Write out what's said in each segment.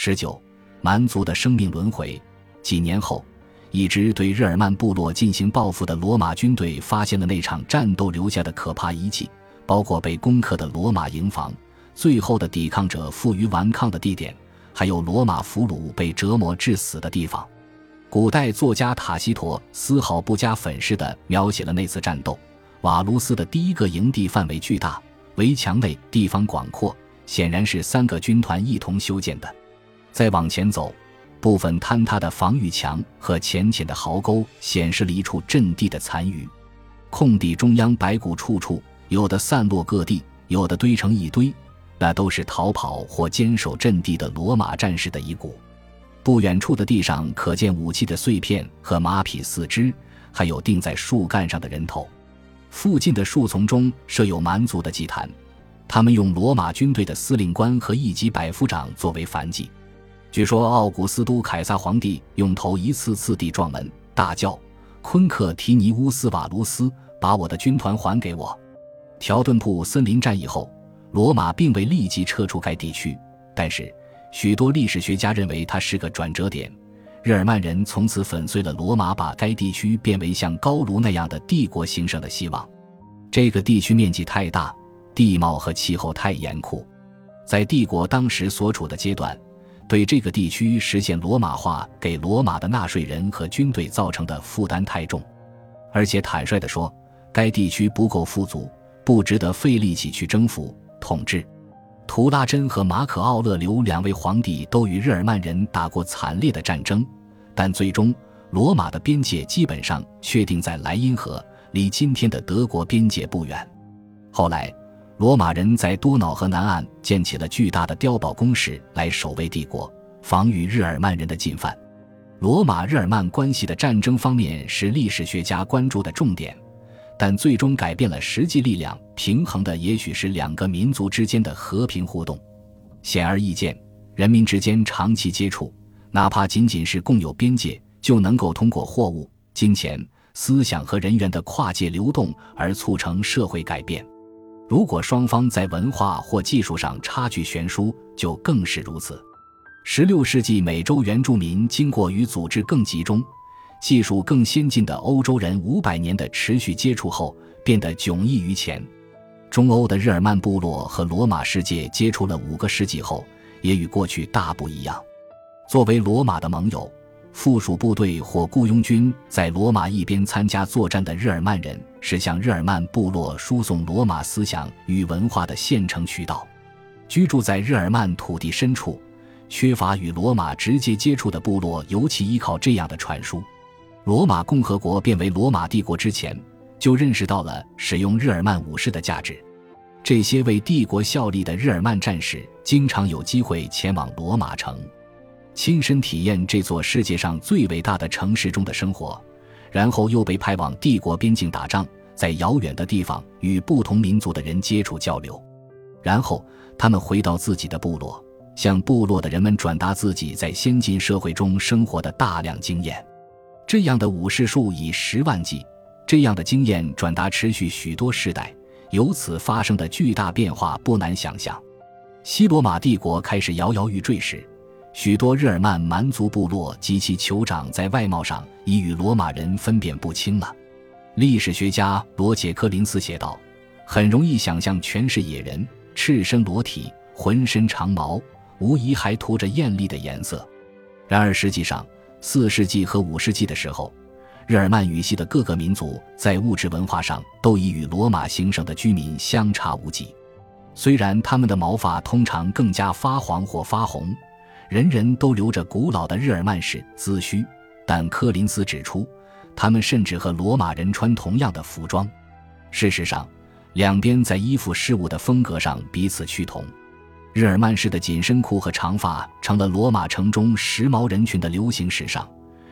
十九，蛮族的生命轮回。几年后，一支对日耳曼部落进行报复的罗马军队发现了那场战斗留下的可怕遗迹，包括被攻克的罗马营房、最后的抵抗者负隅顽抗的地点，还有罗马俘虏被折磨致死的地方。古代作家塔西佗丝毫不加粉饰地描写了那次战斗。瓦卢斯的第一个营地范围巨大，围墙内地方广阔，显然是三个军团一同修建的。再往前走，部分坍塌的防御墙和浅浅的壕沟显示了一处阵地的残余。空地中央白骨处处，有的散落各地，有的堆成一堆，那都是逃跑或坚守阵地的罗马战士的遗骨。不远处的地上可见武器的碎片和马匹四肢，还有钉在树干上的人头。附近的树丛中设有蛮族的祭坛，他们用罗马军队的司令官和一级百夫长作为凡祭。据说奥古斯都凯撒皇帝用头一次次地撞门，大叫：“昆克提尼乌斯瓦卢斯，把我的军团还给我！”条顿铺森林战役后，罗马并未立即撤出该地区，但是。许多历史学家认为它是个转折点，日耳曼人从此粉碎了罗马把该地区变为像高卢那样的帝国兴盛的希望。这个地区面积太大，地貌和气候太严酷，在帝国当时所处的阶段，对这个地区实现罗马化给罗马的纳税人和军队造成的负担太重，而且坦率地说，该地区不够富足，不值得费力气去征服统治。图拉真和马可·奥勒留两位皇帝都与日耳曼人打过惨烈的战争，但最终罗马的边界基本上确定在莱茵河，离今天的德国边界不远。后来，罗马人在多瑙河南岸建起了巨大的碉堡工事来守卫帝国，防御日耳曼人的进犯。罗马日耳曼关系的战争方面是历史学家关注的重点。但最终改变了实际力量平衡的，也许是两个民族之间的和平互动。显而易见，人民之间长期接触，哪怕仅仅是共有边界，就能够通过货物、金钱、思想和人员的跨界流动而促成社会改变。如果双方在文化或技术上差距悬殊，就更是如此。十六世纪美洲原住民经过与组织更集中。技术更先进的欧洲人五百年的持续接触后，变得迥异于前。中欧的日耳曼部落和罗马世界接触了五个世纪后，也与过去大不一样。作为罗马的盟友，附属部队或雇佣军在罗马一边参加作战的日耳曼人，是向日耳曼部落输送罗马思想与文化的现成渠道。居住在日耳曼土地深处、缺乏与罗马直接接触的部落，尤其依靠这样的传输。罗马共和国变为罗马帝国之前，就认识到了使用日耳曼武士的价值。这些为帝国效力的日耳曼战士经常有机会前往罗马城，亲身体验这座世界上最伟大的城市中的生活，然后又被派往帝国边境打仗，在遥远的地方与不同民族的人接触交流，然后他们回到自己的部落，向部落的人们转达自己在先进社会中生活的大量经验。这样的武士数以十万计，这样的经验转达持续许多世代，由此发生的巨大变化不难想象。西罗马帝国开始摇摇欲坠时，许多日耳曼蛮族部落及其酋长在外貌上已与罗马人分辨不清了。历史学家罗杰科林斯写道：“很容易想象，全是野人，赤身裸体，浑身长毛，无疑还涂着艳丽的颜色。然而实际上。”四世纪和五世纪的时候，日耳曼语系的各个民族在物质文化上都已与罗马行省的居民相差无几。虽然他们的毛发通常更加发黄或发红，人人都留着古老的日耳曼式髭须，但柯林斯指出，他们甚至和罗马人穿同样的服装。事实上，两边在衣服饰物的风格上彼此趋同。日耳曼式的紧身裤和长发成了罗马城中时髦人群的流行时尚，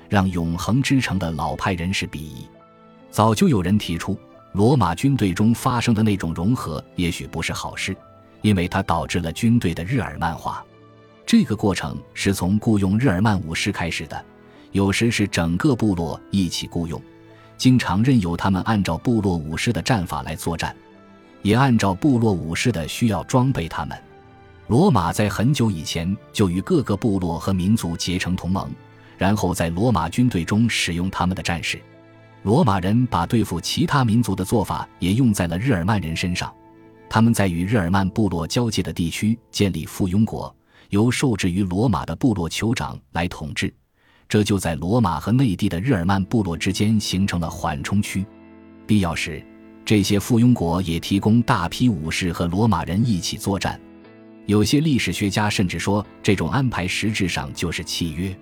让永恒之城的老派人士鄙夷。早就有人提出，罗马军队中发生的那种融合也许不是好事，因为它导致了军队的日耳曼化。这个过程是从雇佣日耳曼武士开始的，有时是整个部落一起雇佣，经常任由他们按照部落武士的战法来作战，也按照部落武士的需要装备他们。罗马在很久以前就与各个部落和民族结成同盟，然后在罗马军队中使用他们的战士。罗马人把对付其他民族的做法也用在了日耳曼人身上。他们在与日耳曼部落交界的地区建立附庸国，由受制于罗马的部落酋长来统治。这就在罗马和内地的日耳曼部落之间形成了缓冲区。必要时，这些附庸国也提供大批武士和罗马人一起作战。有些历史学家甚至说，这种安排实质上就是契约。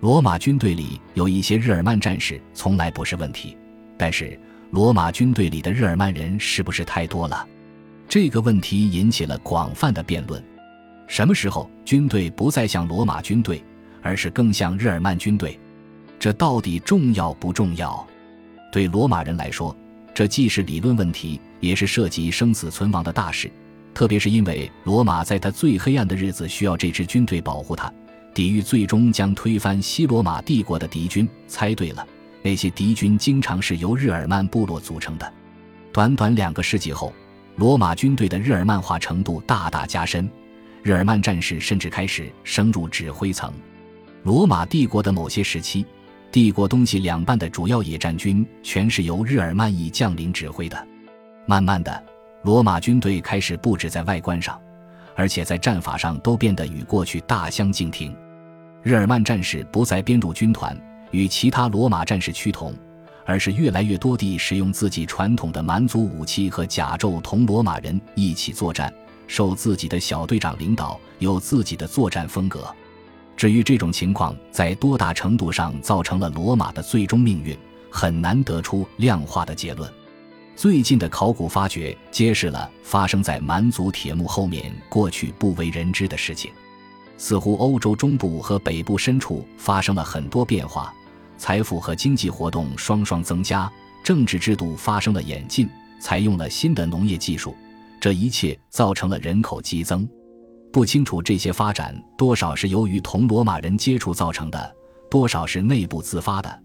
罗马军队里有一些日耳曼战士，从来不是问题。但是，罗马军队里的日耳曼人是不是太多了？这个问题引起了广泛的辩论。什么时候军队不再像罗马军队，而是更像日耳曼军队？这到底重要不重要？对罗马人来说，这既是理论问题，也是涉及生死存亡的大事。特别是因为罗马在他最黑暗的日子需要这支军队保护他，抵御最终将推翻西罗马帝国的敌军。猜对了，那些敌军经常是由日耳曼部落组成的。短短两个世纪后，罗马军队的日耳曼化程度大大加深，日耳曼战士甚至开始升入指挥层。罗马帝国的某些时期，帝国东西两半的主要野战军全是由日耳曼裔将领指挥的。慢慢的。罗马军队开始布置在外观上，而且在战法上都变得与过去大相径庭。日耳曼战士不再编入军团，与其他罗马战士趋同，而是越来越多地使用自己传统的蛮族武器和甲胄，同罗马人一起作战，受自己的小队长领导，有自己的作战风格。至于这种情况在多大程度上造成了罗马的最终命运，很难得出量化的结论。最近的考古发掘揭示了发生在蛮族铁木后面过去不为人知的事情。似乎欧洲中部和北部深处发生了很多变化，财富和经济活动双双增加，政治制度发生了演进，采用了新的农业技术。这一切造成了人口激增。不清楚这些发展多少是由于同罗马人接触造成的，多少是内部自发的。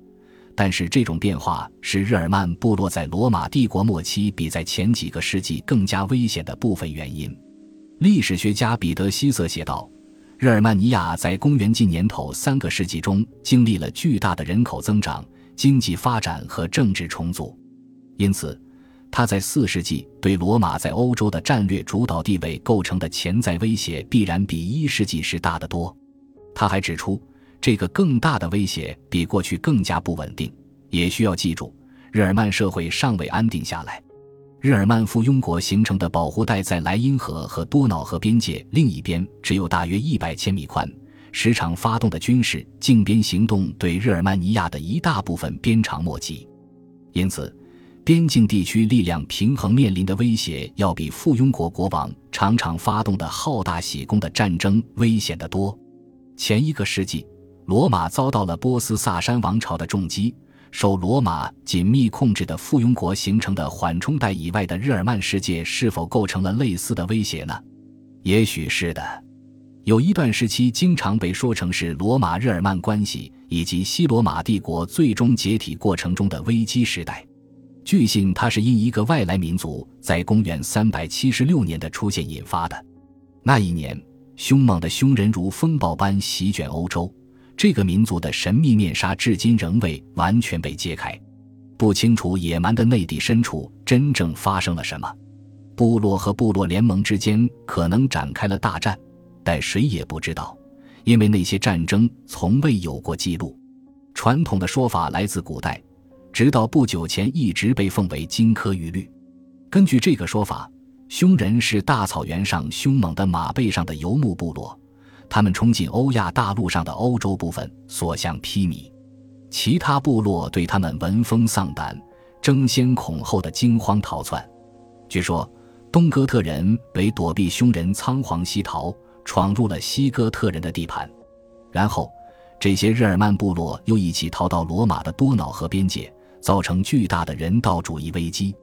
但是这种变化是日耳曼部落在罗马帝国末期比在前几个世纪更加危险的部分原因。历史学家彼得·希瑟写道：“日耳曼尼亚在公元纪年头三个世纪中经历了巨大的人口增长、经济发展和政治重组，因此他在四世纪对罗马在欧洲的战略主导地位构成的潜在威胁必然比一世纪时大得多。”他还指出。这个更大的威胁比过去更加不稳定，也需要记住，日耳曼社会尚未安定下来。日耳曼附庸国形成的保护带在莱茵河和多瑙河边界另一边，只有大约一百千米宽。时常发动的军事靖边行动对日耳曼尼亚的一大部分鞭长莫及，因此，边境地区力量平衡面临的威胁要比附庸国国王常常发动的好大喜功的战争危险得多。前一个世纪。罗马遭到了波斯萨珊王朝的重击，受罗马紧密控制的附庸国形成的缓冲带以外的日耳曼世界是否构成了类似的威胁呢？也许是的。有一段时期经常被说成是罗马日耳曼关系以及西罗马帝国最终解体过程中的危机时代。据信它是因一个外来民族在公元376年的出现引发的。那一年，凶猛的凶人如风暴般席卷欧洲。这个民族的神秘面纱至今仍未完全被揭开，不清楚野蛮的内地深处真正发生了什么。部落和部落联盟之间可能展开了大战，但谁也不知道，因为那些战争从未有过记录。传统的说法来自古代，直到不久前一直被奉为金科玉律。根据这个说法，匈人是大草原上凶猛的马背上的游牧部落。他们冲进欧亚大陆上的欧洲部分，所向披靡。其他部落对他们闻风丧胆，争先恐后的惊慌逃窜。据说，东哥特人为躲避匈人仓皇西逃，闯入了西哥特人的地盘。然后，这些日耳曼部落又一起逃到罗马的多瑙河边界，造成巨大的人道主义危机。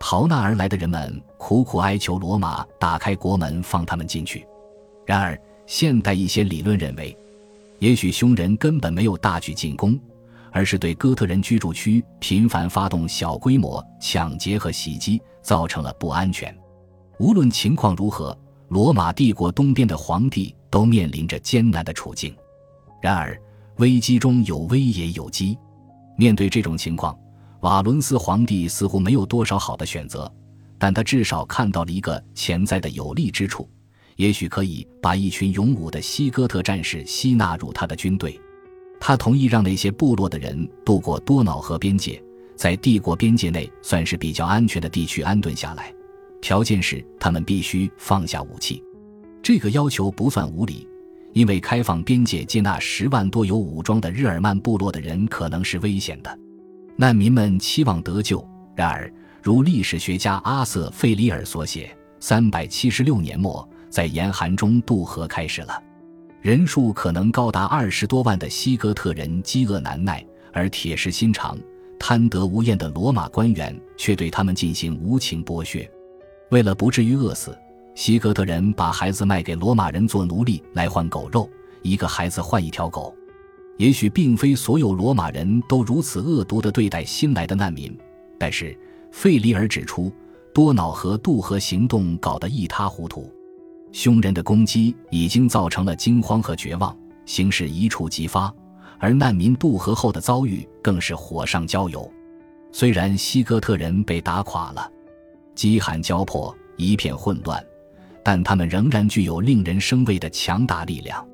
逃难而来的人们苦苦哀求罗马打开国门，放他们进去。然而，现代一些理论认为，也许匈人根本没有大举进攻，而是对哥特人居住区频繁发动小规模抢劫和袭击，造成了不安全。无论情况如何，罗马帝国东边的皇帝都面临着艰难的处境。然而，危机中有危也有机。面对这种情况，瓦伦斯皇帝似乎没有多少好的选择，但他至少看到了一个潜在的有利之处，也许可以把一群勇武的西哥特战士吸纳入他的军队。他同意让那些部落的人渡过多瑙河边界，在帝国边界内算是比较安全的地区安顿下来，条件是他们必须放下武器。这个要求不算无理。因为开放边界接纳十万多有武装的日耳曼部落的人可能是危险的，难民们期望得救。然而，如历史学家阿瑟·费里尔所写，三百七十六年末，在严寒中渡河开始了，人数可能高达二十多万的西哥特人饥饿难耐，而铁石心肠、贪得无厌的罗马官员却对他们进行无情剥削，为了不至于饿死。西哥特人把孩子卖给罗马人做奴隶来换狗肉，一个孩子换一条狗。也许并非所有罗马人都如此恶毒地对待新来的难民，但是费里尔指出，多瑙河渡河行动搞得一塌糊涂，凶人的攻击已经造成了惊慌和绝望，形势一触即发，而难民渡河后的遭遇更是火上浇油。虽然西哥特人被打垮了，饥寒交迫，一片混乱。但他们仍然具有令人生畏的强大力量。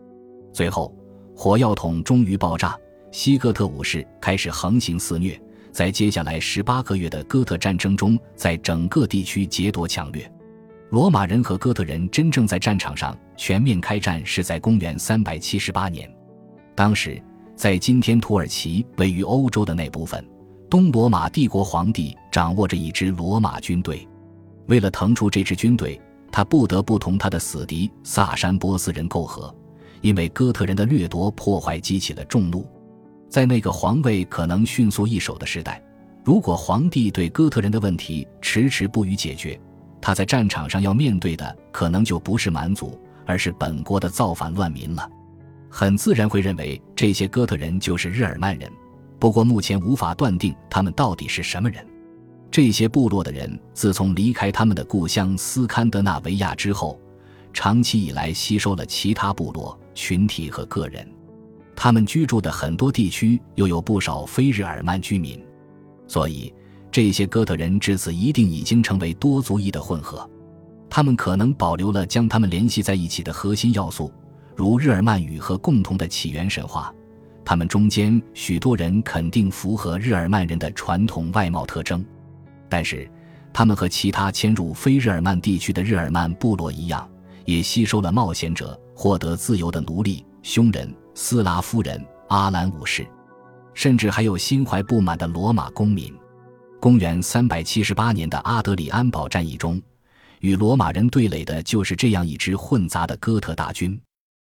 最后，火药桶终于爆炸，西哥特武士开始横行肆虐，在接下来十八个月的哥特战争中，在整个地区劫夺抢掠。罗马人和哥特人真正在战场上全面开战是在公元三百七十八年。当时，在今天土耳其位于欧洲的那部分，东罗马帝国皇帝掌握着一支罗马军队。为了腾出这支军队，他不得不同他的死敌萨珊波斯人媾和，因为哥特人的掠夺破坏激起了众怒。在那个皇位可能迅速易手的时代，如果皇帝对哥特人的问题迟迟不予解决，他在战场上要面对的可能就不是蛮族，而是本国的造反乱民了。很自然会认为这些哥特人就是日耳曼人，不过目前无法断定他们到底是什么人。这些部落的人自从离开他们的故乡斯堪的纳维亚之后，长期以来吸收了其他部落群体和个人。他们居住的很多地区又有不少非日耳曼居民，所以这些哥特人至此一定已经成为多族裔的混合。他们可能保留了将他们联系在一起的核心要素，如日耳曼语和共同的起源神话。他们中间许多人肯定符合日耳曼人的传统外貌特征。但是，他们和其他迁入非日耳曼地区的日耳曼部落一样，也吸收了冒险者、获得自由的奴隶、匈人、斯拉夫人、阿兰武士，甚至还有心怀不满的罗马公民。公元378年的阿德里安堡战役中，与罗马人对垒的就是这样一支混杂的哥特大军。